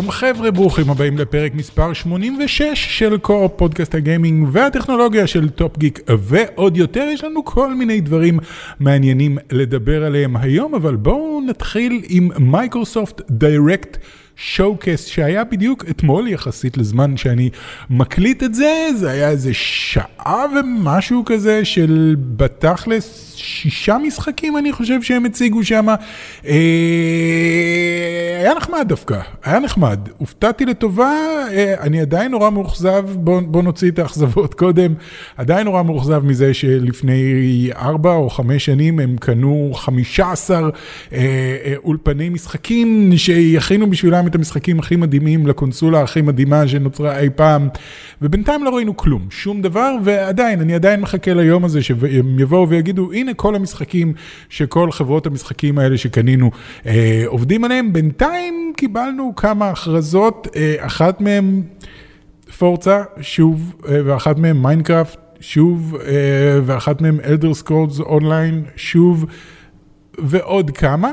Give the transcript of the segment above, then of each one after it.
שלום חבר'ה, ברוכים הבאים לפרק מספר 86 של co-op פודקאסט הגיימינג והטכנולוגיה של Top Geek ועוד יותר, יש לנו כל מיני דברים מעניינים לדבר עליהם היום, אבל בואו נתחיל עם Microsoft Direct. שואו-קאסט שהיה בדיוק אתמול יחסית לזמן שאני מקליט את זה, זה היה איזה שעה ומשהו כזה של בתכלס שישה משחקים אני חושב שהם הציגו שם. אה, היה נחמד דווקא, היה נחמד. הופתעתי לטובה, אה, אני עדיין נורא מאוכזב, בוא, בוא נוציא את האכזבות קודם, עדיין נורא מאוכזב מזה שלפני ארבע או חמש שנים הם קנו חמישה עשר אה, אולפני משחקים שיכינו בשבילם את המשחקים הכי מדהימים לקונסולה הכי מדהימה שנוצרה אי פעם, ובינתיים לא ראינו כלום, שום דבר, ועדיין, אני עדיין מחכה ליום הזה שהם יבואו ויגידו, הנה כל המשחקים שכל חברות המשחקים האלה שקנינו אה, עובדים עליהם. בינתיים קיבלנו כמה הכרזות, אה, אחת מהן Forza, שוב, אה, ואחת מהן Minecraft, שוב, אה, ואחת מהן Elder Scrolls Online, שוב. ועוד כמה,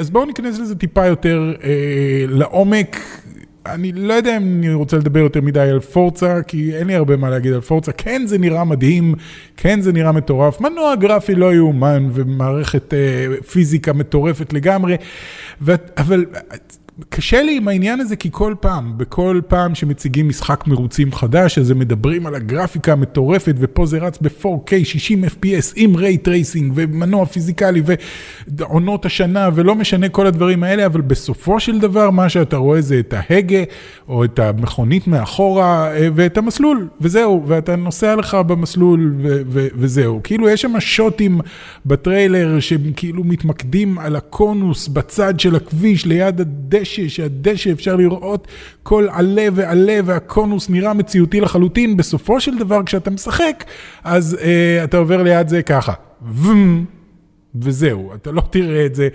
אז בואו ניכנס לזה טיפה יותר אה, לעומק. אני לא יודע אם אני רוצה לדבר יותר מדי על Forza, כי אין לי הרבה מה להגיד על Forza. כן, זה נראה מדהים, כן, זה נראה מטורף. מנוע גרפי לא יאומן, ומערכת אה, פיזיקה מטורפת לגמרי, ו... אבל קשה לי עם העניין הזה כי כל פעם, בכל פעם שמציגים משחק מרוצים חדש, אז הם מדברים על הגרפיקה המטורפת, ופה זה רץ ב-4K, 60 FPS עם ray tracing ומנוע פיזיקלי ועונות השנה, ולא משנה כל הדברים האלה, אבל בסופו של דבר מה שאתה רואה זה את ההגה, או את המכונית מאחורה, אה, ואת המסלול, וזהו, ואתה נוסע לך במסלול, וזהו. כאילו יש שם שוטים בטריילר שהם כאילו מתמקדים על הקונוס בצד של הכביש ליד הדשא. דשא, שהדשא אפשר לראות כל עלה ועלה והקונוס נראה מציאותי לחלוטין, בסופו של דבר כשאתה משחק, אז אה, אתה עובר ליד זה ככה, וזהו, אתה לא תראה את זה.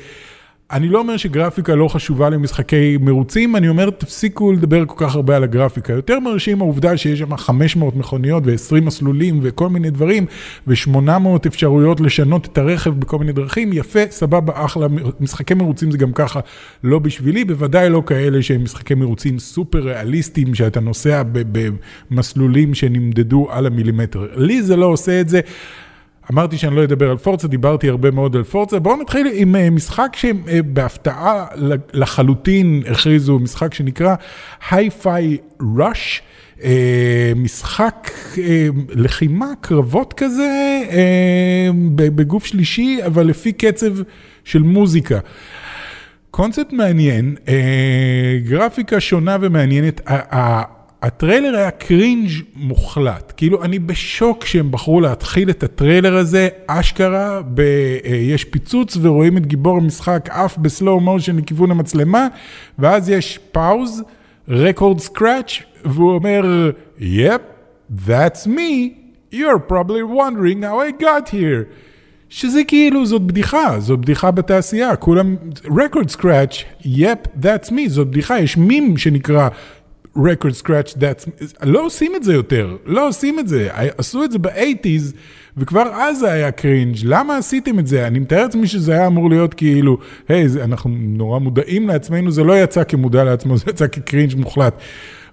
אני לא אומר שגרפיקה לא חשובה למשחקי מרוצים, אני אומר תפסיקו לדבר כל כך הרבה על הגרפיקה. יותר מרשים העובדה שיש שם 500 מכוניות ו-20 מסלולים וכל מיני דברים, ו-800 אפשרויות לשנות את הרכב בכל מיני דרכים, יפה, סבבה, אחלה, משחקי מרוצים זה גם ככה לא בשבילי, בוודאי לא כאלה שהם משחקי מרוצים סופר ריאליסטיים, שאתה נוסע במסלולים שנמדדו על המילימטר. לי זה לא עושה את זה. אמרתי שאני לא אדבר על פורצה, דיברתי הרבה מאוד על פורצה. בואו נתחיל עם אה, משחק שבהפתעה לחלוטין הכריזו, משחק שנקרא Hi-Fi Rush. אה, משחק אה, לחימה, קרבות כזה, בגוף שלישי, אבל לפי קצב של מוזיקה. קונספט מעניין, גרפיקה שונה ומעניינת. הטריילר היה cringe מוחלט, כאילו אני בשוק שהם בחרו להתחיל את הטריילר הזה, אשכרה, ב, אה, יש פיצוץ ורואים את גיבור המשחק עף ב slow motion לכיוון המצלמה, ואז יש pause, record scratch, והוא אומר, yep, that's me, you're probably wondering how I got here. שזה כאילו, זאת בדיחה, זאת בדיחה בתעשייה, כולם, record scratch, yep, that's me, זאת בדיחה, יש מים שנקרא record scratch that's, לא עושים את זה יותר, לא עושים את זה, עשו את זה ב eighties וכבר אז זה היה cringe, למה עשיתם את זה? אני מתאר לעצמי שזה היה אמור להיות כאילו, היי, hey, אנחנו נורא מודעים לעצמנו, זה לא יצא כמודע לעצמו, זה יצא כ cringe מוחלט.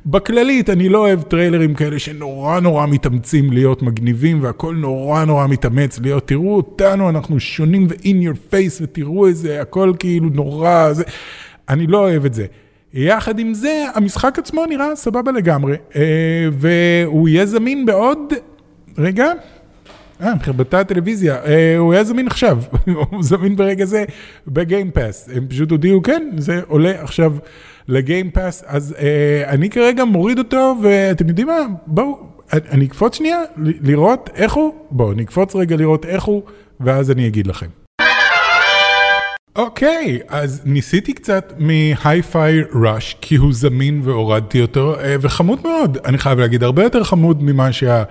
בכללית, אני לא אוהב טריילרים כאלה שנורא נורא מתאמצים להיות מגניבים והכל נורא נורא מתאמץ להיות, תראו אותנו, אנחנו שונים ו-in your face ותראו איזה, הכל כאילו נורא, זה... אני לא אוהב את זה. יחד עם זה, המשחק עצמו נראה סבבה לגמרי, אה, והוא יהיה זמין בעוד, רגע, אה, בתא הטלוויזיה, אה, הוא יהיה זמין עכשיו, הוא זמין ברגע זה בגיימפאס, הם פשוט הודיעו, כן, זה עולה עכשיו לגיימפאס, אז אה, אני כרגע מוריד אותו, ואתם יודעים מה, בואו, אני אקפוץ שנייה, לראות איך הוא, בואו, אני אקפוץ רגע לראות איך הוא, ואז אני אגיד לכם. אוקיי, אז ניסיתי קצת מ-Hi-Fi Rush, כי הוא זמין והורדתי אותו, אה, וחמוד מאוד, אני חייב להגיד, הרבה יותר חמוד ממה שה...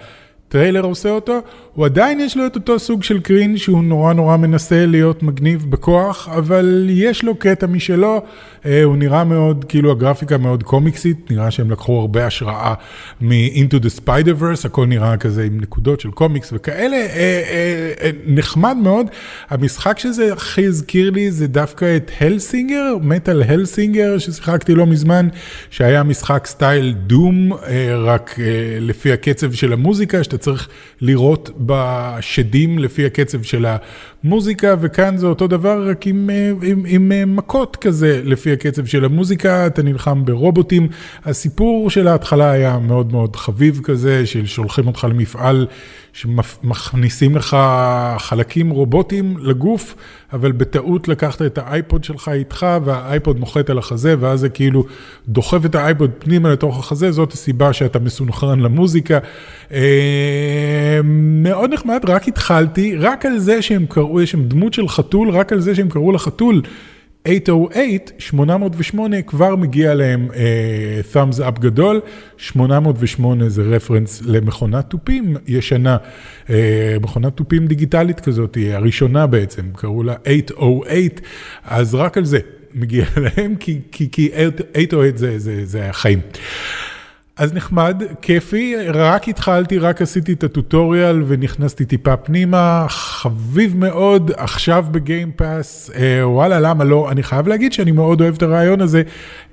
טריילר עושה אותו, הוא עדיין יש לו את אותו סוג של cringe שהוא נורא נורא מנסה להיות מגניב בכוח, אבל יש לו קטע משלו, אה, הוא נראה מאוד, כאילו הגרפיקה מאוד קומיקסית, נראה שהם לקחו הרבה השראה מ-Into the Spider-Verse, הכל נראה כזה עם נקודות של קומיקס וכאלה, אה, אה, אה, נחמד מאוד. המשחק שזה הכי הזכיר לי זה דווקא את הלסינגר, מטאל הלסינגר, ששיחקתי לא מזמן, שהיה משחק סטייל דום, אה, רק אה, לפי הקצב של המוזיקה, שאתה צריך לראות בשדים לפי הקצב של המוזיקה, וכאן זה אותו דבר, רק עם, עם, עם, עם מכות כזה, לפי הקצב של המוזיקה, אתה נלחם ברובוטים. הסיפור של ההתחלה היה מאוד מאוד חביב כזה, של שולחים אותך למפעל. שמכניסים לך חלקים רובוטיים לגוף, אבל בטעות לקחת את האייפוד שלך איתך, והאייפוד נוחת על החזה, ואז זה כאילו דוחף את האייפוד פנימה לתוך החזה, זאת הסיבה שאתה מסונכרן למוזיקה. אה, מאוד נחמד, רק התחלתי, רק על זה שהם קראו, יש שם דמות של חתול, רק על זה שהם קראו לחתול. 808, 808 כבר מגיע להם uh, thumbs up גדול, 808 זה רפרנס למכונת תופים. ישנה, uh, מכונת תופים דיגיטלית כזאת, היא הראשונה בעצם, קראו לה 808, אז רק על זה מגיע להם, כי, כי, כי 808 זה, זה, זה החיים. אז נחמד, כיפי, רק התחלתי, רק עשיתי את הטוטוריאל ונכנסתי טיפה פנימה, חביב מאוד, עכשיו בגיימפאס, אה, וואלה, למה לא? אני חייב להגיד שאני מאוד אוהב את הרעיון הזה.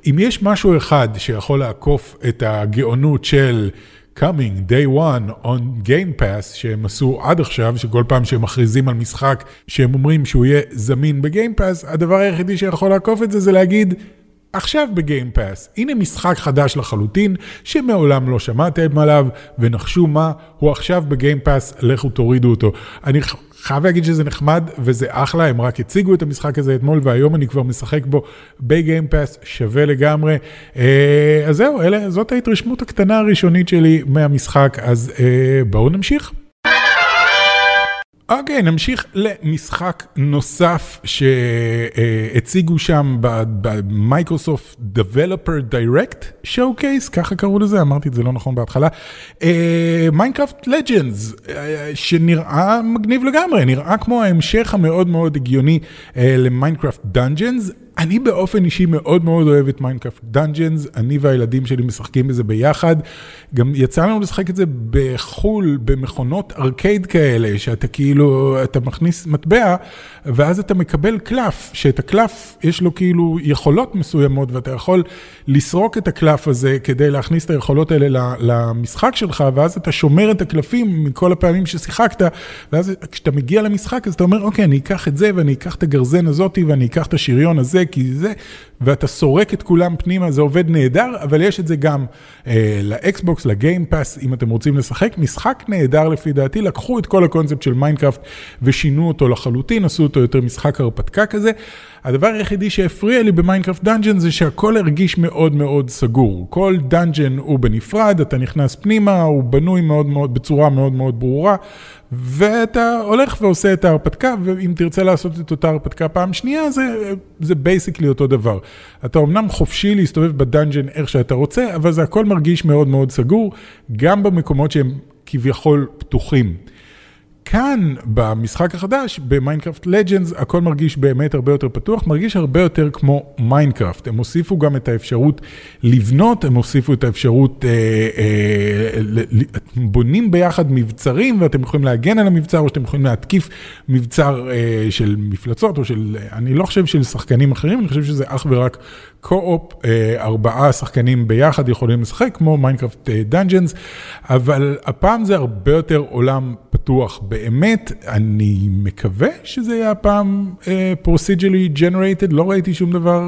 אם יש משהו אחד שיכול לעקוף את הגאונות של coming day one on game pass שהם עשו עד עכשיו, שכל פעם שהם מכריזים על משחק שהם אומרים שהוא יהיה זמין בגיימפאס, הדבר היחידי שיכול לעקוף את זה זה להגיד, עכשיו בגיימפאס, הנה משחק חדש לחלוטין, שמעולם לא שמעתם עליו, ונחשו מה, הוא עכשיו בגיימפאס, לכו תורידו אותו. אני חייב להגיד שזה נחמד וזה אחלה, הם רק הציגו את המשחק הזה אתמול, והיום אני כבר משחק בו ב Game Pass, שווה לגמרי. אה, אז זהו, אלה, זאת ההתרשמות הקטנה הראשונית שלי מהמשחק, אז אה, בואו נמשיך. אוקיי, נמשיך למשחק נוסף שהציגו שם ב Microsoft Developer Direct Showcase, ככה קראו לזה, אמרתי את זה לא נכון בהתחלה. Minecraft אה, Legends, אה, שנראה מגניב לגמרי, נראה כמו ההמשך המאוד מאוד הגיוני אה, ל Minecraft Dungeons. אני באופן אישי מאוד מאוד אוהב את Minecraft Dungeons, אני והילדים שלי משחקים בזה ביחד. גם יצא לנו לשחק את זה בחו"ל, במכונות ארקייד כאלה, שאתה כאילו, אתה מכניס מטבע, ואז אתה מקבל קלף, שאת הקלף יש לו כאילו יכולות מסוימות, ואתה יכול לסרוק את הקלף הזה כדי להכניס את היכולות האלה למשחק שלך, ואז אתה שומר את הקלפים מכל הפעמים ששיחקת, ואז כשאתה מגיע למשחק, אז אתה אומר, אוקיי, אני אקח את זה, ואני אקח את הגרזן הזאתי, ואני אקח את השריון הזה, כי זה, ואתה סורק את כולם פנימה, זה עובד נהדר, אבל יש את זה גם אה, ל Xbox, ל Game Pass, אם אתם רוצים לשחק. משחק נהדר לפי דעתי, לקחו את כל הקונספט של Minecraft ושינו אותו לחלוטין, עשו אותו יותר משחק הרפתקה כזה. הדבר היחידי שהפריע לי ב Minecraft Dungeon זה שהכל הרגיש מאוד מאוד סגור. כל dungeon הוא בנפרד, אתה נכנס פנימה, הוא בנוי מאוד מאוד, בצורה מאוד מאוד ברורה, ואתה הולך ועושה את ההרפתקה, ואם תרצה לעשות את אותה הרפתקה פעם שנייה, זה, זה basically אותו דבר. אתה אמנם חופשי להסתובב ב dungeon איך שאתה רוצה, אבל זה הכל מרגיש מאוד מאוד סגור, גם במקומות שהם כביכול פתוחים. כאן, במשחק החדש, ב Minecraft Legends, הכל מרגיש באמת הרבה יותר פתוח, מרגיש הרבה יותר כמו Minecraft. הם הוסיפו גם את האפשרות לבנות, הם הוסיפו את האפשרות, אה, אה, בונים ביחד מבצרים, ואתם יכולים להגן על המבצר, או שאתם יכולים להתקיף מבצר אה, של מפלצות, או של, אני לא חושב של שחקנים אחרים, אני חושב שזה אך ורק co-op, אה, ארבעה שחקנים ביחד יכולים לשחק, כמו Minecraft Dungeons, אבל הפעם זה הרבה יותר עולם פתוח. באמת, אני מקווה שזה יהיה הפעם אה, procedurally generated, לא ראיתי שום דבר,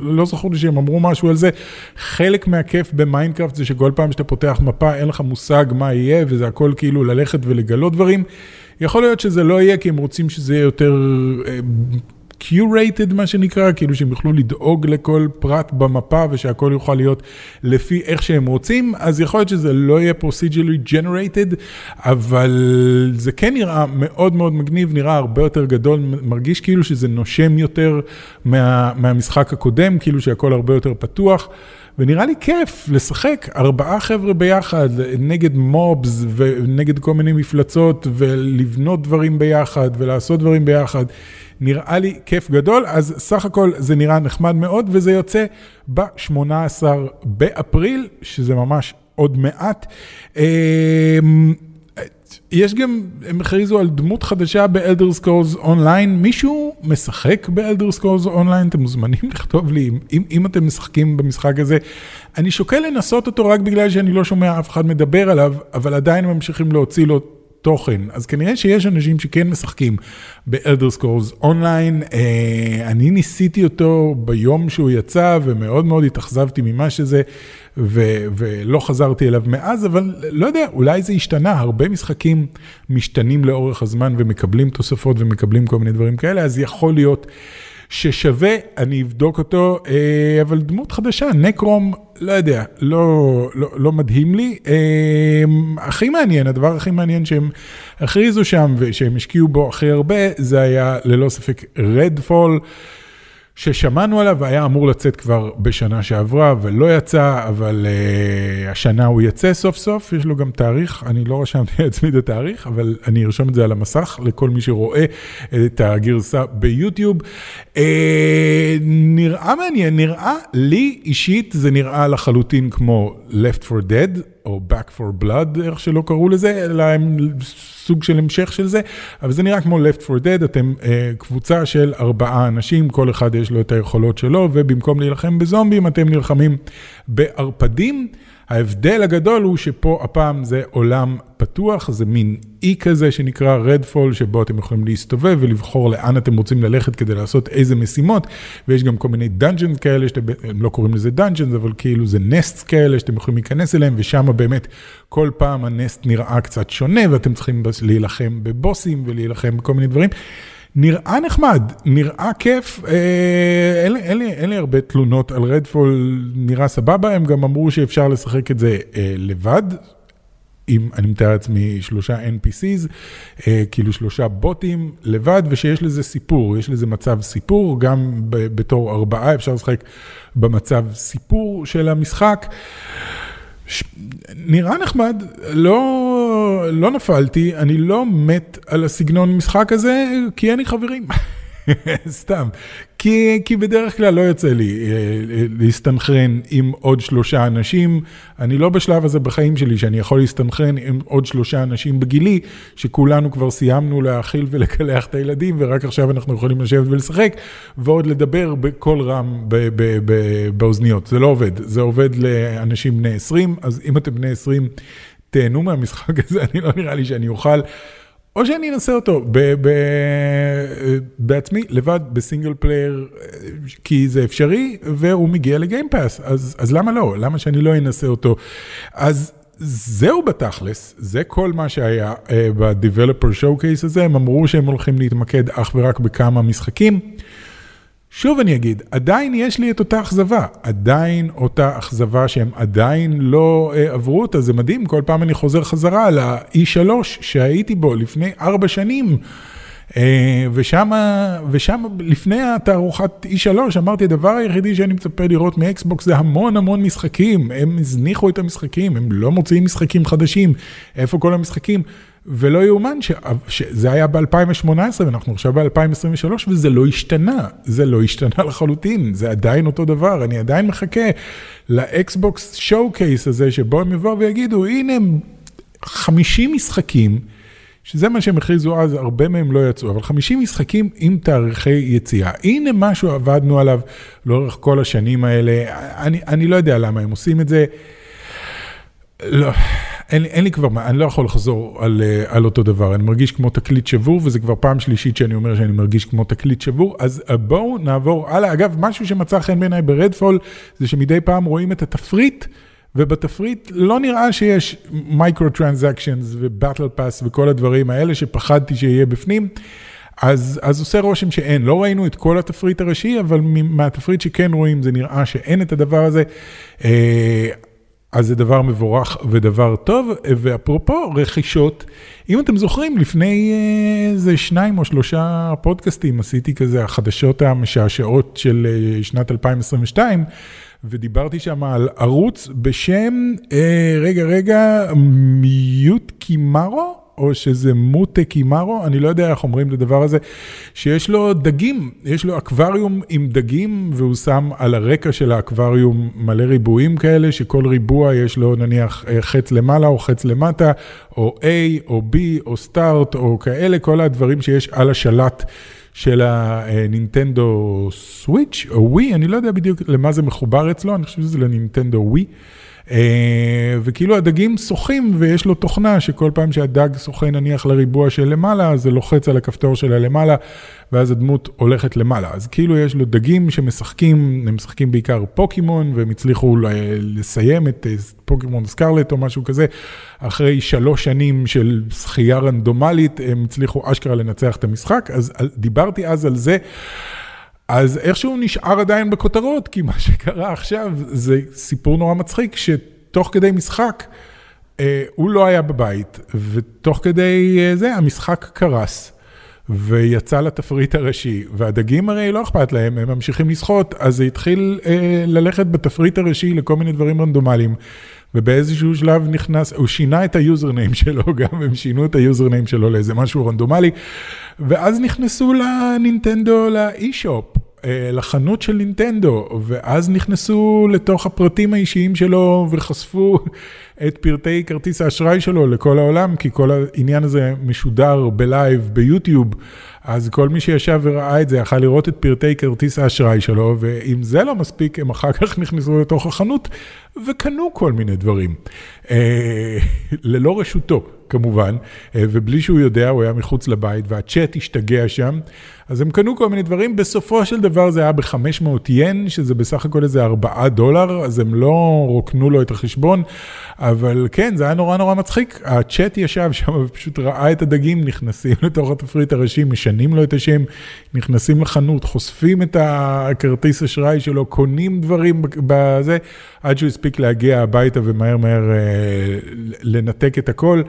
לא זכור לי שהם אמרו משהו על זה. חלק מהכיף ב Minecraft זה שכל פעם שאתה פותח מפה אין לך מושג מה יהיה, וזה הכל כאילו ללכת ולגלות דברים. יכול להיות שזה לא יהיה כי הם רוצים שזה יהיה יותר... Curated מה שנקרא, כאילו שהם יוכלו לדאוג לכל פרט במפה ושהכל יוכל להיות לפי איך שהם רוצים, אז יכול להיות שזה לא יהיה procedurally generated, אבל זה כן נראה מאוד מאוד מגניב, נראה הרבה יותר גדול, מרגיש כאילו שזה נושם יותר מה, מהמשחק הקודם, כאילו שהכל הרבה יותר פתוח. ונראה לי כיף לשחק ארבעה חבר'ה ביחד נגד mobs ונגד כל מיני מפלצות ולבנות דברים ביחד ולעשות דברים ביחד. נראה לי כיף גדול, אז סך הכל זה נראה נחמד מאוד וזה יוצא ב-18 באפריל, שזה ממש עוד מעט. אמ, יש גם, הם הכריזו על דמות חדשה ב Elder Scrolls Online, מישהו משחק ב Elder Scrolls Online? אתם מוזמנים לכתוב לי אם, אם אתם משחקים במשחק הזה. אני שוקל לנסות אותו רק בגלל שאני לא שומע אף אחד מדבר עליו, אבל עדיין ממשיכים להוציא לו תוכן. אז כנראה שיש אנשים שכן משחקים ב-Elder Scrolls אונליין. אה, אני ניסיתי אותו ביום שהוא יצא ומאוד מאוד התאכזבתי ממה שזה, ו- ולא חזרתי אליו מאז, אבל לא יודע, אולי זה השתנה. הרבה משחקים משתנים לאורך הזמן ומקבלים תוספות ומקבלים כל מיני דברים כאלה, אז יכול להיות... ששווה, אני אבדוק אותו, אה, אבל דמות חדשה, נקרום, לא יודע, לא, לא, לא מדהים לי. אה, הכי מעניין, הדבר הכי מעניין שהם הכריזו שם ושהם השקיעו בו הכי הרבה, זה היה ללא ספק רדפול. ששמענו עליו והיה אמור לצאת כבר בשנה שעברה ולא יצא, אבל uh, השנה הוא יצא סוף סוף, יש לו גם תאריך, אני לא רשמתי לעצמי את התאריך, אבל אני ארשום את זה על המסך לכל מי שרואה את הגרסה ביוטיוב. Uh, נראה מעניין, נראה לי אישית זה נראה לחלוטין כמו Left 4 Dead. או Back for Blood, איך שלא קראו לזה, אלא הם סוג של המשך של זה, אבל זה נראה כמו Left 4 Dead, אתם uh, קבוצה של ארבעה אנשים, כל אחד יש לו את היכולות שלו, ובמקום להילחם בזומבים, אתם נלחמים בערפדים. ההבדל הגדול הוא שפה הפעם זה עולם פתוח, זה מין אי כזה שנקרא Redfall, שבו אתם יכולים להסתובב ולבחור לאן אתם רוצים ללכת כדי לעשות איזה משימות, ויש גם כל מיני dungeons כאלה, שאתם הם לא קוראים לזה dungeons, אבל כאילו זה nests כאלה שאתם יכולים להיכנס אליהם, ושם באמת כל פעם ה nest נראה קצת שונה, ואתם צריכים להילחם בבוסים ולהילחם בכל מיני דברים. נראה נחמד, נראה כיף, אה, אין, אין, לי, אין לי הרבה תלונות על Redfall, נראה סבבה, הם גם אמרו שאפשר לשחק את זה אה, לבד, עם, אני מתאר לעצמי, שלושה NPCs, אה, כאילו שלושה בוטים לבד, ושיש לזה סיפור, יש לזה מצב סיפור, גם ב, בתור ארבעה אפשר לשחק במצב סיפור של המשחק. ש... נראה נחמד, לא, לא נפלתי, אני לא מת על הסגנון משחק הזה, כי אין לי חברים. סתם. כי, כי בדרך כלל לא יוצא לי אה, אה, להסתנכרן עם עוד שלושה אנשים. אני לא בשלב הזה בחיים שלי שאני יכול להסתנכרן עם עוד שלושה אנשים בגילי, שכולנו כבר סיימנו להאכיל ולקלח את הילדים, ורק עכשיו אנחנו יכולים לשבת ולשחק, ועוד לדבר בקול רם ב- ב- ב- באוזניות. זה לא עובד, זה עובד לאנשים בני 20, אז אם אתם בני 20, תהנו מהמשחק הזה, אני לא נראה לי שאני אוכל. או שאני אנסה אותו ב- ב- בעצמי, לבד, ב single player, כי זה אפשרי, והוא מגיע לגיימפאס, אז, אז למה לא? למה שאני לא אנסה אותו? אז זהו בתכלס, זה כל מה שהיה uh, ב-Developer Showcase הזה, הם אמרו שהם הולכים להתמקד אך ורק בכמה משחקים. שוב אני אגיד, עדיין יש לי את אותה אכזבה, עדיין אותה אכזבה שהם עדיין לא uh, עברו אותה, זה מדהים, כל פעם אני חוזר חזרה ל-E3 שהייתי בו לפני ארבע שנים. Uh, ושם, ושם לפני התערוכת E3 אמרתי הדבר היחידי שאני מצפה לראות מאקסבוקס זה המון המון משחקים, הם הזניחו את המשחקים, הם לא מוציאים משחקים חדשים, איפה כל המשחקים? ולא יאומן ש... שזה היה ב-2018 ואנחנו עכשיו ב-2023 וזה לא השתנה, זה לא השתנה לחלוטין, זה עדיין אותו דבר, אני עדיין מחכה לאקסבוקס שואו קייס הזה שבו הם יבואו ויגידו, הנה 50 משחקים, שזה מה שהם הכריזו אז, הרבה מהם לא יצאו, אבל 50 משחקים עם תאריכי יציאה. הנה משהו עבדנו עליו לאורך כל השנים האלה, אני, אני לא יודע למה הם עושים את זה. לא. אין, אין לי כבר אני לא יכול לחזור על, אה, על אותו דבר, אני מרגיש כמו תקליט שבור, וזה כבר פעם שלישית שאני אומר שאני מרגיש כמו תקליט שבור, אז אה, בואו נעבור הלאה. אגב, משהו שמצא חן בעיניי ברדפול, זה שמדי פעם רואים את התפריט, ובתפריט לא נראה שיש microtransactions ו battle pass וכל הדברים האלה שפחדתי שיהיה בפנים. אז, אז עושה רושם שאין, לא ראינו את כל התפריט הראשי, אבל מהתפריט שכן רואים זה נראה שאין את הדבר הזה. אה, אז זה דבר מבורך ודבר טוב, ואפרופו רכישות, אם אתם זוכרים, לפני איזה שניים או שלושה פודקאסטים עשיתי כזה החדשות המשעשעות של אה, שנת 2022, ודיברתי שם על ערוץ בשם, אה, רגע, רגע, מיוט קימרו? או שזה מוטה קימרו, אני לא יודע איך אומרים את הדבר הזה, שיש לו דגים, יש לו אקווריום עם דגים, והוא שם על הרקע של האקווריום מלא ריבועים כאלה, שכל ריבוע יש לו נניח אה, חץ למעלה או חץ למטה, או A או B או סטארט או כאלה, כל הדברים שיש על השלט. של הנינטנדו סוויץ' או ווי, אני לא יודע בדיוק למה זה מחובר אצלו, אני חושב שזה לנינטנדו ווי. אה, וכאילו הדגים שוחים ויש לו תוכנה שכל פעם שהדג שוחה נניח לריבוע של למעלה, זה לוחץ על הכפתור של הלמעלה, ואז הדמות הולכת למעלה. אז כאילו יש לו דגים שמשחקים, הם משחקים בעיקר פוקימון, והם הצליחו לסיים את אה, פוקימון סקרלט או משהו כזה. אחרי שלוש שנים של שחייה רנדומלית, הם הצליחו אשכרה לנצח את המשחק, אז דיברתי אז על זה. אז איכשהו נשאר עדיין בכותרות, כי מה שקרה עכשיו זה סיפור נורא מצחיק, שתוך כדי משחק, אה, הוא לא היה בבית, ותוך כדי אה, זה המשחק קרס. ויצא לתפריט הראשי, והדגים הרי לא אכפת להם, הם ממשיכים לשחות, אז זה התחיל אה, ללכת בתפריט הראשי לכל מיני דברים רנדומליים. ובאיזשהו שלב נכנס, הוא שינה את ה username שלו, גם הם שינו את ה username שלו לאיזה משהו רנדומלי, ואז נכנסו לנינטנדו, לאי-שופ, לחנות של נינטנדו, ואז נכנסו לתוך הפרטים האישיים שלו וחשפו את פרטי כרטיס האשראי שלו לכל העולם, כי כל העניין הזה משודר בלייב ביוטיוב. אז כל מי שישב וראה את זה יכל לראות את פרטי כרטיס האשראי שלו, ואם זה לא מספיק, הם אחר כך נכנסו לתוך החנות וקנו כל מיני דברים. אה, ללא רשותו, כמובן, אה, ובלי שהוא יודע, הוא היה מחוץ לבית, והצ'אט השתגע שם. אז הם קנו כל מיני דברים, בסופו של דבר זה היה ב-500 ין, שזה בסך הכל איזה 4 דולר, אז הם לא רוקנו לו את החשבון, אבל כן, זה היה נורא נורא מצחיק. הצ'אט ישב שם ופשוט ראה את הדגים נכנסים לתוך התפריט הראשי, משנים לו את השם, נכנסים לחנות, חושפים את הכרטיס אשראי שלו, קונים דברים בזה, עד שהוא הספיק להגיע הביתה ומהר מהר אה, לנתק את הכל.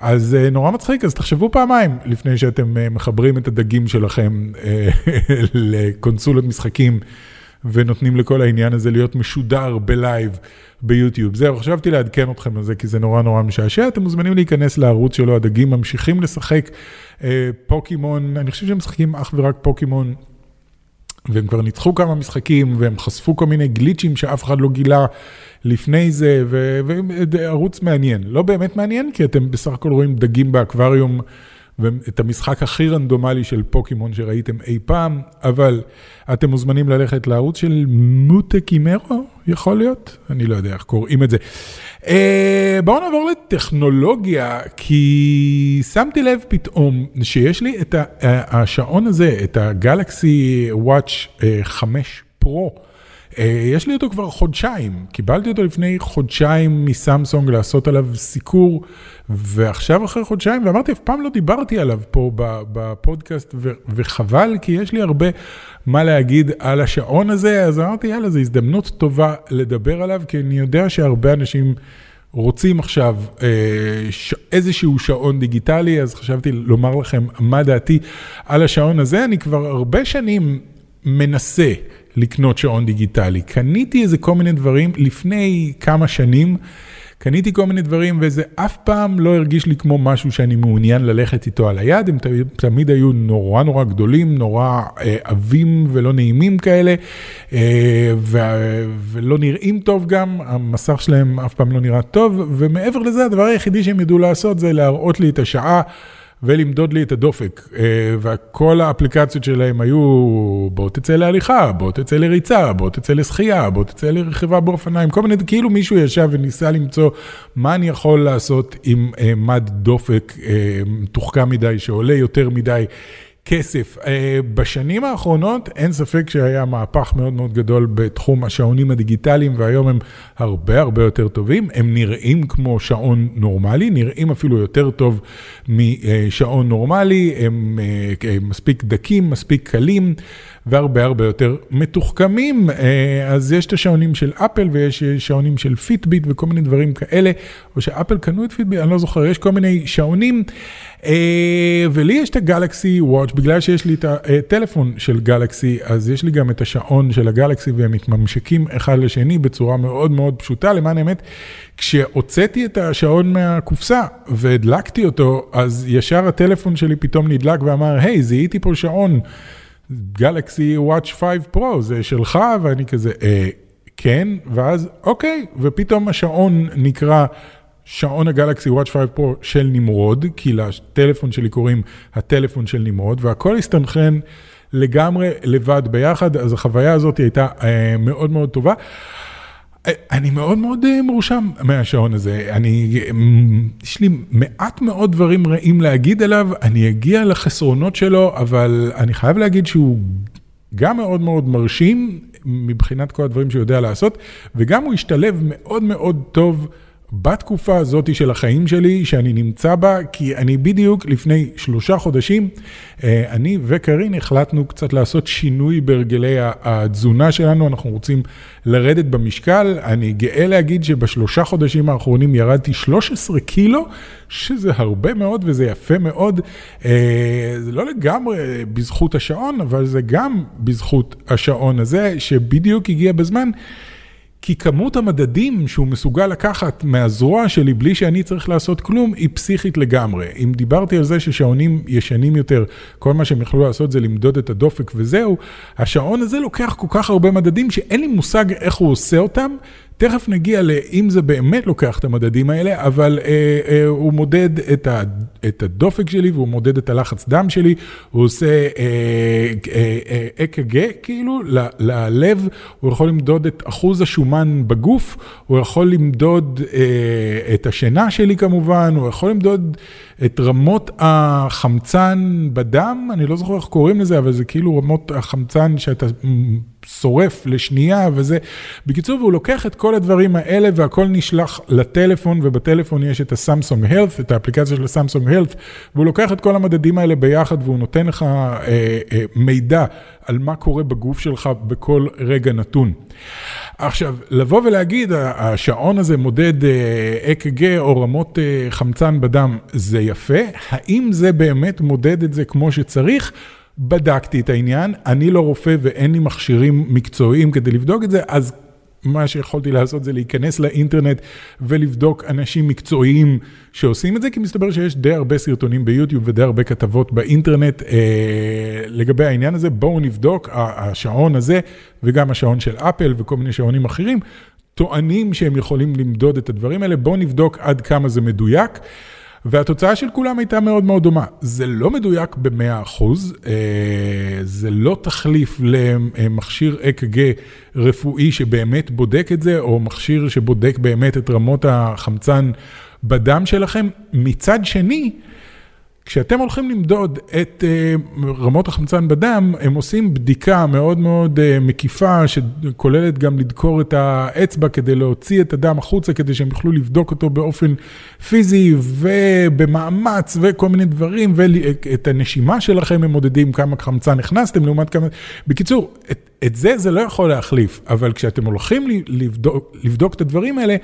אז אה, נורא מצחיק, אז תחשבו פעמיים לפני שאתם אה, מחברים את הדגים שלכם אה, לקונסולות משחקים ונותנים לכל העניין הזה להיות משודר בלייב ביוטיוב. זהו, חשבתי לעדכן אתכם על זה כי זה נורא נורא משעשע. אתם מוזמנים להיכנס לערוץ שלו, הדגים ממשיכים לשחק פוקימון, אני חושב שהם משחקים אך ורק פוקימון. והם כבר ניצחו כמה משחקים, והם חשפו כל מיני גליצ'ים שאף אחד לא גילה לפני זה, וערוץ מעניין. לא באמת מעניין, כי אתם בסך הכל רואים דגים באקווריום, ואת המשחק הכי רנדומלי של פוקימון שראיתם אי פעם, אבל אתם מוזמנים ללכת לערוץ של מוטה קימרו, יכול להיות? אני לא יודע איך קוראים את זה. Uh, בואו נעבור לטכנולוגיה, כי שמתי לב פתאום שיש לי את השעון הזה, את הגלקסי וואץ' 5 פרו. אה, יש לי אותו כבר חודשיים, קיבלתי אותו לפני חודשיים מסמסונג לעשות עליו סיקור, ועכשיו אחרי חודשיים, ואמרתי, אף פעם לא דיברתי עליו פה בפודקאסט, וחבל, כי יש לי הרבה מה להגיד על השעון הזה, אז אמרתי, יאללה, זו הזדמנות טובה לדבר עליו, כי אני יודע שהרבה אנשים... רוצים עכשיו אה. איזשהו שעון דיגיטלי, אז חשבתי לומר לכם מה דעתי על השעון הזה. אני כבר הרבה שנים מנסה לקנות שעון דיגיטלי. קניתי איזה כל מיני דברים לפני כמה שנים. קניתי כל מיני דברים וזה אף פעם לא הרגיש לי כמו משהו שאני מעוניין ללכת איתו על היד, הם תמיד היו נורא נורא גדולים, נורא אה, עבים ולא נעימים כאלה, אה, ו, ולא נראים טוב גם, המסך שלהם אף פעם לא נראה טוב, ומעבר לזה הדבר היחידי שהם ידעו לעשות זה להראות לי את השעה. ולמדוד לי את הדופק. אה, וכל האפליקציות שלהם היו, בוא תצא להליכה, בוא תצא לריצה, בוא תצא לשחייה, בוא תצא לרכיבה באופניים, כל מיני, כאילו מישהו ישב וניסה למצוא מה אני יכול לעשות עם אה, מד דופק אה, מתוחכם מדי, שעולה יותר מדי. כסף. אה, בשנים האחרונות אין ספק שהיה מהפך מאוד מאוד גדול בתחום השעונים הדיגיטליים, והיום הם הרבה הרבה יותר טובים. הם נראים כמו שעון נורמלי, נראים אפילו יותר טוב משעון נורמלי, הם אה, מספיק דקים, מספיק קלים. והרבה הרבה יותר מתוחכמים. אה, אז יש את השעונים של אפל ויש שעונים של Fitbit וכל מיני דברים כאלה, או שאפל קנו את Fitbit, אני לא זוכר, יש כל מיני שעונים. אה, ולי יש את ה Galaxy Watch, בגלל שיש לי את הטלפון של גלקסי, אז יש לי גם את השעון של הגלקסי והם מתממשקים אחד לשני בצורה מאוד מאוד פשוטה, למען האמת. כשהוצאתי את השעון מהקופסה והדלקתי אותו, אז ישר הטלפון שלי פתאום נדלק ואמר, היי, זיהיתי פה שעון. גלקסי וואץ' 5 פרו, זה שלך? ואני כזה, אה, כן, ואז אוקיי, ופתאום השעון נקרא שעון הגלקסי וואץ' 5 פרו של נמרוד, כי לטלפון שלי קוראים הטלפון של נמרוד, והכל הסתנכרן לגמרי לבד ביחד, אז החוויה הזאת הייתה אה, מאוד מאוד טובה. אני מאוד מאוד אה, מורשם מהשעון הזה, אני, יש לי מעט מאוד דברים רעים להגיד עליו, אני אגיע לחסרונות שלו, אבל אני חייב להגיד שהוא גם מאוד מאוד מרשים מבחינת כל הדברים שהוא יודע לעשות, וגם הוא השתלב מאוד מאוד טוב. בתקופה הזאת של החיים שלי, שאני נמצא בה, כי אני בדיוק לפני שלושה חודשים, אה, אני וקרין החלטנו קצת לעשות שינוי בהרגלי התזונה שלנו, אנחנו רוצים לרדת במשקל. אני גאה להגיד שבשלושה חודשים האחרונים ירדתי 13 קילו, שזה הרבה מאוד וזה יפה מאוד. אה, זה לא לגמרי בזכות השעון, אבל זה גם בזכות השעון הזה, שבדיוק הגיע בזמן. כי כמות המדדים שהוא מסוגל לקחת מהזרוע שלי בלי שאני צריך לעשות כלום, היא פסיכית לגמרי. אם דיברתי על זה ששעונים ישנים יותר, כל מה שהם יכלו לעשות זה למדוד את הדופק וזהו, השעון הזה לוקח כל כך הרבה מדדים שאין לי מושג איך הוא עושה אותם, תכף נגיע לאם זה באמת לוקח את המדדים האלה, אבל אה, אה, הוא מודד את, ה, את הדופק שלי והוא מודד את הלחץ דם שלי, הוא עושה אה, אה, אק"ג אה, כאילו ל, ללב, הוא יכול למדוד את אחוז השומן בגוף, הוא יכול למדוד אה, את השינה שלי כמובן, הוא יכול למדוד את רמות החמצן בדם, אני לא זוכר איך קוראים לזה, אבל זה כאילו רמות החמצן שאתה שורף לשנייה וזה. בקיצור, והוא לוקח את כל הדברים האלה והכל נשלח לטלפון, ובטלפון יש את הסמסונג הלף, את האפליקציה של הסמסונג הלף, והוא לוקח את כל המדדים האלה ביחד והוא נותן לך אה, אה, מידע על מה קורה בגוף שלך בכל רגע נתון. עכשיו, לבוא ולהגיד, השעון הזה מודד אק"ג אה, או רמות אה, חמצן בדם, זה יפה. האם זה באמת מודד את זה כמו שצריך? בדקתי את העניין, אני לא רופא ואין לי מכשירים מקצועיים כדי לבדוק את זה, אז מה שיכולתי לעשות זה להיכנס לאינטרנט ולבדוק אנשים מקצועיים שעושים את זה, כי מסתבר שיש די הרבה סרטונים ביוטיוב ודי הרבה כתבות באינטרנט אה, לגבי העניין הזה. בואו נבדוק, השעון הזה וגם השעון של אפל וכל מיני שעונים אחרים, טוענים שהם יכולים למדוד את הדברים האלה, בואו נבדוק עד כמה זה מדויק. והתוצאה של כולם הייתה מאוד מאוד דומה. זה לא מדויק ב-100%, אה, זה לא תחליף למכשיר אק"ג רפואי שבאמת בודק את זה, או מכשיר שבודק באמת את רמות החמצן בדם שלכם. מצד שני, כשאתם הולכים למדוד את uh, רמות החמצן בדם, הם עושים בדיקה מאוד מאוד uh, מקיפה, שכוללת גם לדקור את האצבע כדי להוציא את הדם החוצה, כדי שהם יוכלו לבדוק אותו באופן פיזי ובמאמץ וכל מיני דברים, ואת הנשימה שלכם הם מודדים כמה חמצן הכנסתם לעומת כמה... בקיצור, את, את זה זה לא יכול להחליף, אבל כשאתם הולכים לבדוק, לבדוק את הדברים האלה,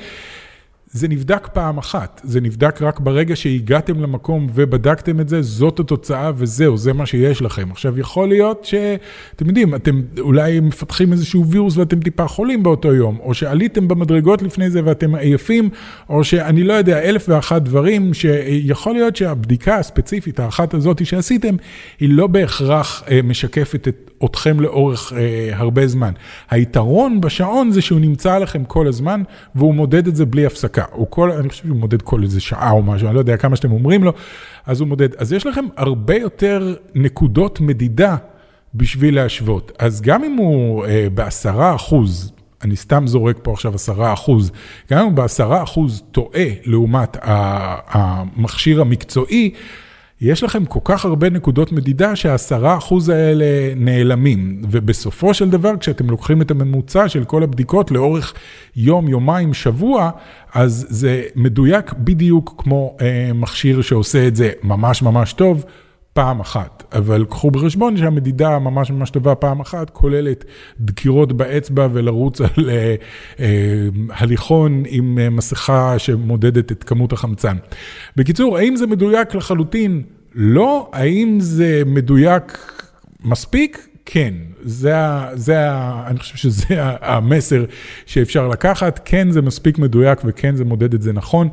זה נבדק פעם אחת, זה נבדק רק ברגע שהגעתם למקום ובדקתם את זה, זאת התוצאה וזהו, זה מה שיש לכם. עכשיו, יכול להיות שאתם יודעים, אתם אולי מפתחים איזשהו וירוס ואתם טיפה חולים באותו יום, או שעליתם במדרגות לפני זה ואתם עייפים, או שאני לא יודע, אלף ואחת דברים, שיכול להיות שהבדיקה הספציפית, האחת הזאת שעשיתם, היא לא בהכרח אה, משקפת את אתכם לאורך אה, הרבה זמן. היתרון בשעון זה שהוא נמצא עליכם כל הזמן, והוא מודד את זה בלי הפסקה. הוא כל, אני חושב שהוא מודד כל איזה שעה או משהו, אני לא יודע כמה שאתם אומרים לו, אז הוא מודד. אז יש לכם הרבה יותר נקודות מדידה בשביל להשוות. אז גם אם הוא אה, בעשרה אחוז, אני סתם זורק פה עכשיו עשרה אחוז, גם אם הוא בעשרה אחוז טועה לעומת המכשיר המקצועי, יש לכם כל כך הרבה נקודות מדידה שהעשרה אחוז האלה נעלמים, ובסופו של דבר כשאתם לוקחים את הממוצע של כל הבדיקות לאורך יום, יומיים, שבוע, אז זה מדויק בדיוק כמו אה, מכשיר שעושה את זה ממש ממש טוב. פעם אחת, אבל קחו בחשבון שהמדידה הממש ממש טובה פעם אחת כוללת דקירות באצבע ולרוץ על אה, אה, הליכון עם אה, מסכה שמודדת את כמות החמצן. בקיצור, האם זה מדויק לחלוטין? לא. האם זה מדויק מספיק? כן, זה, זה, אני חושב שזה המסר שאפשר לקחת, כן זה מספיק מדויק וכן זה מודד את זה נכון.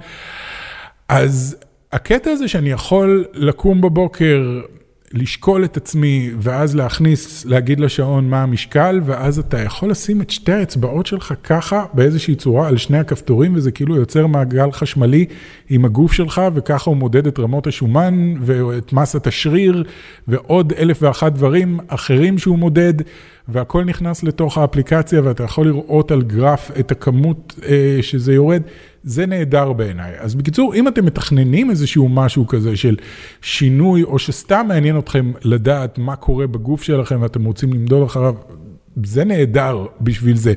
אז הקטע הזה שאני יכול לקום בבוקר, לשקול את עצמי, ואז להכניס, להגיד לשעון מה המשקל, ואז אתה יכול לשים את שתי האצבעות שלך ככה, באיזושהי צורה, על שני הכפתורים, וזה כאילו יוצר מעגל חשמלי עם הגוף שלך, וככה הוא מודד את רמות השומן, ואת מסת השריר, ועוד אלף ואחת דברים אחרים שהוא מודד. והכל נכנס לתוך האפליקציה ואתה יכול לראות על גרף את הכמות אה, שזה יורד, זה נהדר בעיניי. אז בקיצור, אם אתם מתכננים איזשהו משהו כזה של שינוי, או שסתם מעניין אתכם לדעת מה קורה בגוף שלכם ואתם רוצים למדוד אחריו, זה נהדר בשביל זה.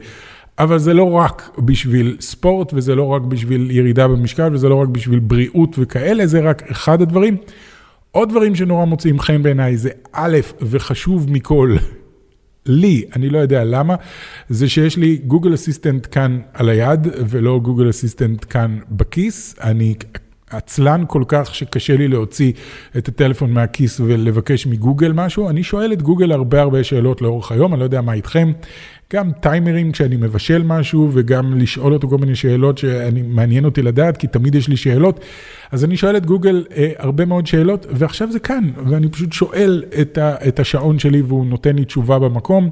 אבל זה לא רק בשביל ספורט, וזה לא רק בשביל ירידה במשקל, וזה לא רק בשביל בריאות וכאלה, זה רק אחד הדברים. עוד דברים שנורא מוצאים חן בעיניי זה א', וחשוב מכל, לי, אני לא יודע למה, זה שיש לי גוגל אסיסטנט כאן על היד ולא גוגל אסיסטנט כאן בכיס. אני עצלן כל כך שקשה לי להוציא את הטלפון מהכיס ולבקש מגוגל משהו. אני שואל את גוגל הרבה הרבה שאלות לאורך היום, אני לא יודע מה איתכם. גם טיימרים כשאני מבשל משהו וגם לשאול אותו כל מיני שאלות שמעניין אותי לדעת, כי תמיד יש לי שאלות. אז אני שואל את גוגל אה, הרבה מאוד שאלות, ועכשיו זה כאן, ואני פשוט שואל את, ה, את השעון שלי והוא נותן לי תשובה במקום.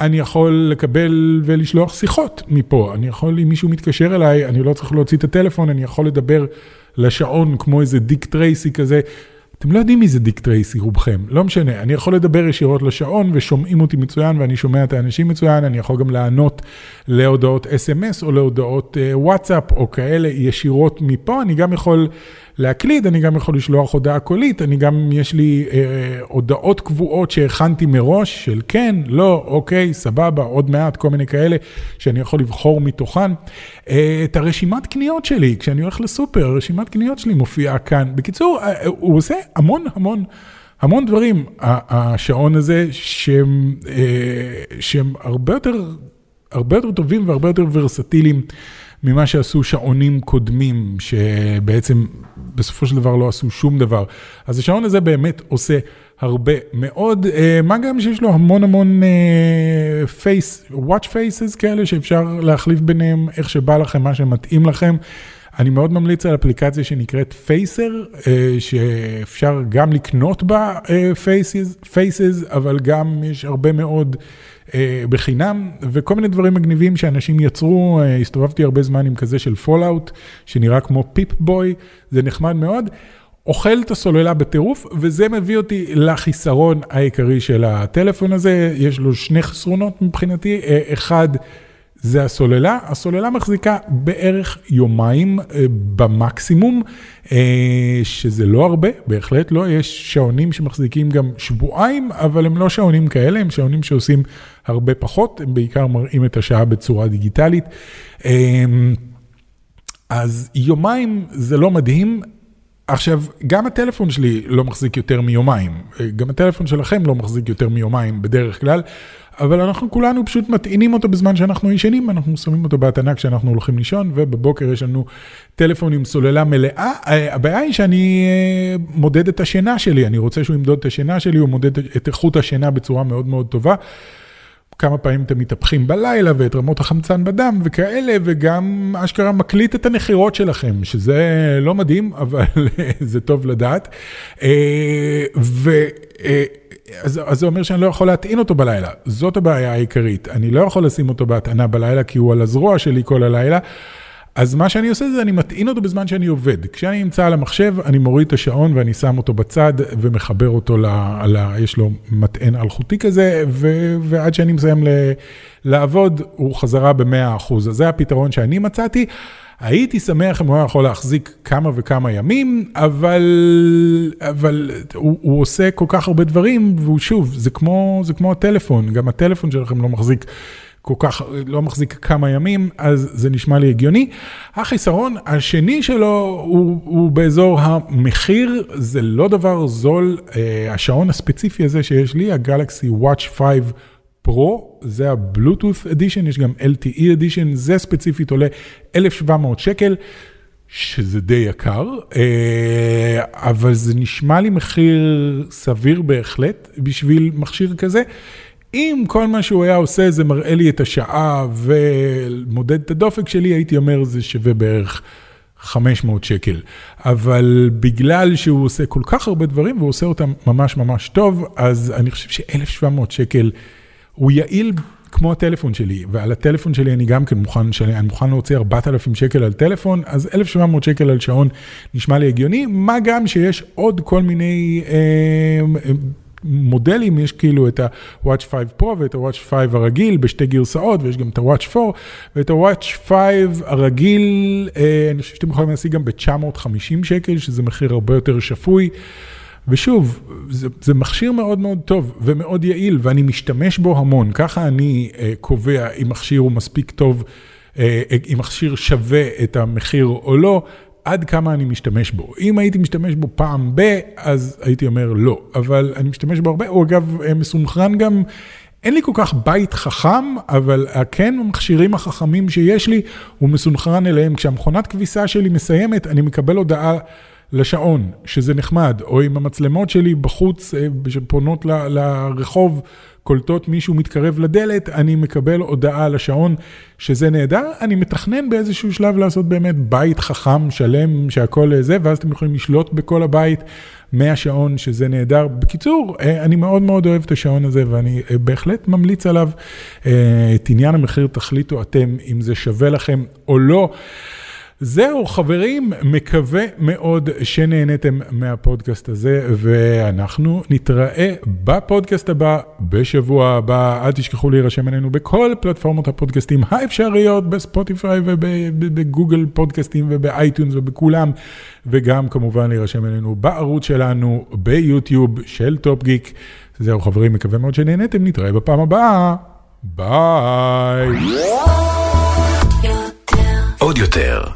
אני יכול לקבל ולשלוח שיחות מפה, אני יכול, אם מישהו מתקשר אליי, אני לא צריך להוציא את הטלפון, אני יכול לדבר לשעון כמו איזה דיק טרייסי כזה. אתם לא יודעים מי זה דיק טרייסי, רובכם, לא משנה. אני יכול לדבר ישירות לשעון ושומעים אותי מצוין ואני שומע את האנשים מצוין, אני יכול גם לענות להודעות אס.אם.אס או להודעות וואטסאפ או כאלה ישירות מפה, אני גם יכול להקליד, אני גם יכול לשלוח הודעה קולית, אני גם, יש לי אה, הודעות קבועות שהכנתי מראש, של כן, לא, אוקיי, סבבה, עוד מעט, כל מיני כאלה, שאני יכול לבחור מתוכן. אה, את הרשימת קניות שלי, כשאני הולך לסופר, הרשימת קניות שלי מופיעה כאן. בקיצור, אה, הוא עושה המון המון. המון דברים, השעון הזה, שהם, אה, שהם הרבה יותר, הרבה יותר טובים והרבה יותר ורסטיליים. ממה שעשו שעונים קודמים, שבעצם בסופו של דבר לא עשו שום דבר. אז השעון הזה באמת עושה הרבה מאוד, אה, מה גם שיש לו המון המון face, watch faces כאלה שאפשר להחליף ביניהם איך שבא לכם, מה שמתאים לכם. אני מאוד ממליץ על אפליקציה שנקראת Facer, אה, שאפשר גם לקנות בה faces, אה, אבל גם יש הרבה מאוד בחינם, וכל מיני דברים מגניבים שאנשים יצרו, אה, הסתובבתי הרבה זמן עם כזה של Fallout, שנראה כמו Pip-Boy, זה נחמד מאוד. אוכל את הסוללה בטירוף, וזה מביא אותי לחיסרון העיקרי של הטלפון הזה. יש לו שני חסרונות מבחינתי, אה, אחד, זה הסוללה. הסוללה מחזיקה בערך יומיים אה, במקסימום, אה, שזה לא הרבה, בהחלט לא. יש שעונים שמחזיקים גם שבועיים, אבל הם לא שעונים כאלה, הם שעונים שעושים הרבה פחות, הם בעיקר מראים את השעה בצורה דיגיטלית. אה, אז יומיים זה לא מדהים. עכשיו, גם הטלפון שלי לא מחזיק יותר מיומיים, גם הטלפון שלכם לא מחזיק יותר מיומיים בדרך כלל. אבל אנחנו כולנו פשוט מטעינים אותו בזמן שאנחנו ישנים, אנחנו שמים אותו בהתנה כשאנחנו הולכים לישון, ובבוקר יש לנו טלפון עם סוללה מלאה. הבעיה היא שאני אה, מודד את השינה שלי, אני רוצה שהוא ימדוד את השינה שלי, הוא מודד את איכות השינה בצורה מאוד מאוד טובה. כמה פעמים אתם מתהפכים בלילה ואת רמות החמצן בדם וכאלה, וגם אשכרה מקליט את הנחירות שלכם, שזה לא מדהים, אבל זה טוב לדעת. אה, ו... אה, אז, אז זה אומר שאני לא יכול להטעין אותו בלילה. זאת הבעיה העיקרית. אני לא יכול לשים אותו בהטענה בלילה, כי הוא על הזרוע שלי כל הלילה. אז מה שאני עושה זה אני מטעין אותו בזמן שאני עובד. כשאני נמצא על המחשב, אני מוריד את השעון ואני שם אותו בצד ומחבר אותו, ל, ל, יש לו מטען אלחוטי כזה, ו, ועד שאני מסיים ל, לעבוד, הוא חזרה ב-100%. אז זה הפתרון שאני מצאתי. הייתי שמח אם הוא היה יכול להחזיק כמה וכמה ימים, אבל, אבל הוא, הוא עושה כל כך הרבה דברים, והוא שוב, זה כמו, זה כמו הטלפון, גם הטלפון שלכם לא מחזיק כל כך, לא מחזיק כמה ימים, אז זה נשמע לי הגיוני. החיסרון השני שלו הוא, הוא באזור המחיר, זה לא דבר זול. אה, השעון הספציפי הזה שיש לי, הגלקסי Watch 5 פרו, זה הבלוטות' אדישן, יש גם LTE אדישן, זה ספציפית עולה 1,700 שקל. שזה די יקר, אה, אבל זה נשמע לי מחיר סביר בהחלט בשביל מכשיר כזה. אם כל מה שהוא היה עושה זה מראה לי את השעה ומודד את הדופק שלי, הייתי אומר זה שווה בערך 500 שקל. אבל בגלל שהוא עושה כל כך הרבה דברים והוא עושה אותם ממש ממש טוב, אז אני חושב ש-1,700 שקל הוא יעיל כמו הטלפון שלי, ועל הטלפון שלי אני גם כן מוכן, שאני מוכן להוציא 4,000 שקל על טלפון, אז 1,700 שקל על שעון נשמע לי הגיוני, מה גם שיש עוד כל מיני... אה, מודלים, יש כאילו את ה-Watch 5 Pro ואת ה-Watch 5 הרגיל בשתי גרסאות, ויש גם את ה-Watch 4, ואת ה-Watch 5 הרגיל, אה, אני חושב שאתם יכולים להשיג גם ב-950 שקל, שזה מחיר הרבה יותר שפוי. ושוב, זה, זה מכשיר מאוד מאוד טוב ומאוד יעיל, ואני משתמש בו המון. ככה אני uh, קובע אם מכשיר הוא מספיק טוב, uh, אם מכשיר שווה את המחיר או לא. עד כמה אני משתמש בו. אם הייתי משתמש בו פעם ב, אז הייתי אומר לא, אבל אני משתמש בו הרבה, הוא אגב אה, מסונכרן גם, אין לי כל כך בית חכם, אבל כן המכשירים החכמים שיש לי, הוא מסונכרן אליהם. כשהמכונת כביסה שלי מסיימת, אני מקבל הודעה. לשעון, שזה נחמד, או אם המצלמות שלי בחוץ, אה, שפונות ל, לרחוב, קולטות מישהו מתקרב לדלת, אני מקבל הודעה לשעון שזה נהדר. אני מתכנן באיזשהו שלב לעשות באמת בית חכם, שלם, שהכל זה, ואז אתם יכולים לשלוט בכל הבית מהשעון, שזה נהדר. בקיצור, אה, אני מאוד מאוד אוהב את השעון הזה, ואני אה, בהחלט ממליץ עליו. את עניין המחיר תחליטו אתם אם זה שווה לכם או לא. זהו, חברים, מקווה מאוד שנהניתם מהפודקאסט הזה, ואנחנו נתראה בפודקאסט הבא, בשבוע הבא. אל תשכחו להירשם אלינו בכל פלטפורמות הפודקאסטים האפשריות, בספוטיפיי ובגוגל פודקאסטים וב iTunes ובכולם, וגם כמובן להירשם אלינו בערוץ שלנו ביוטיוב של Top Geek. זהו, חברים, מקווה מאוד שנהניתם, נתראה בפעם הבאה. ביי. עוד יותר.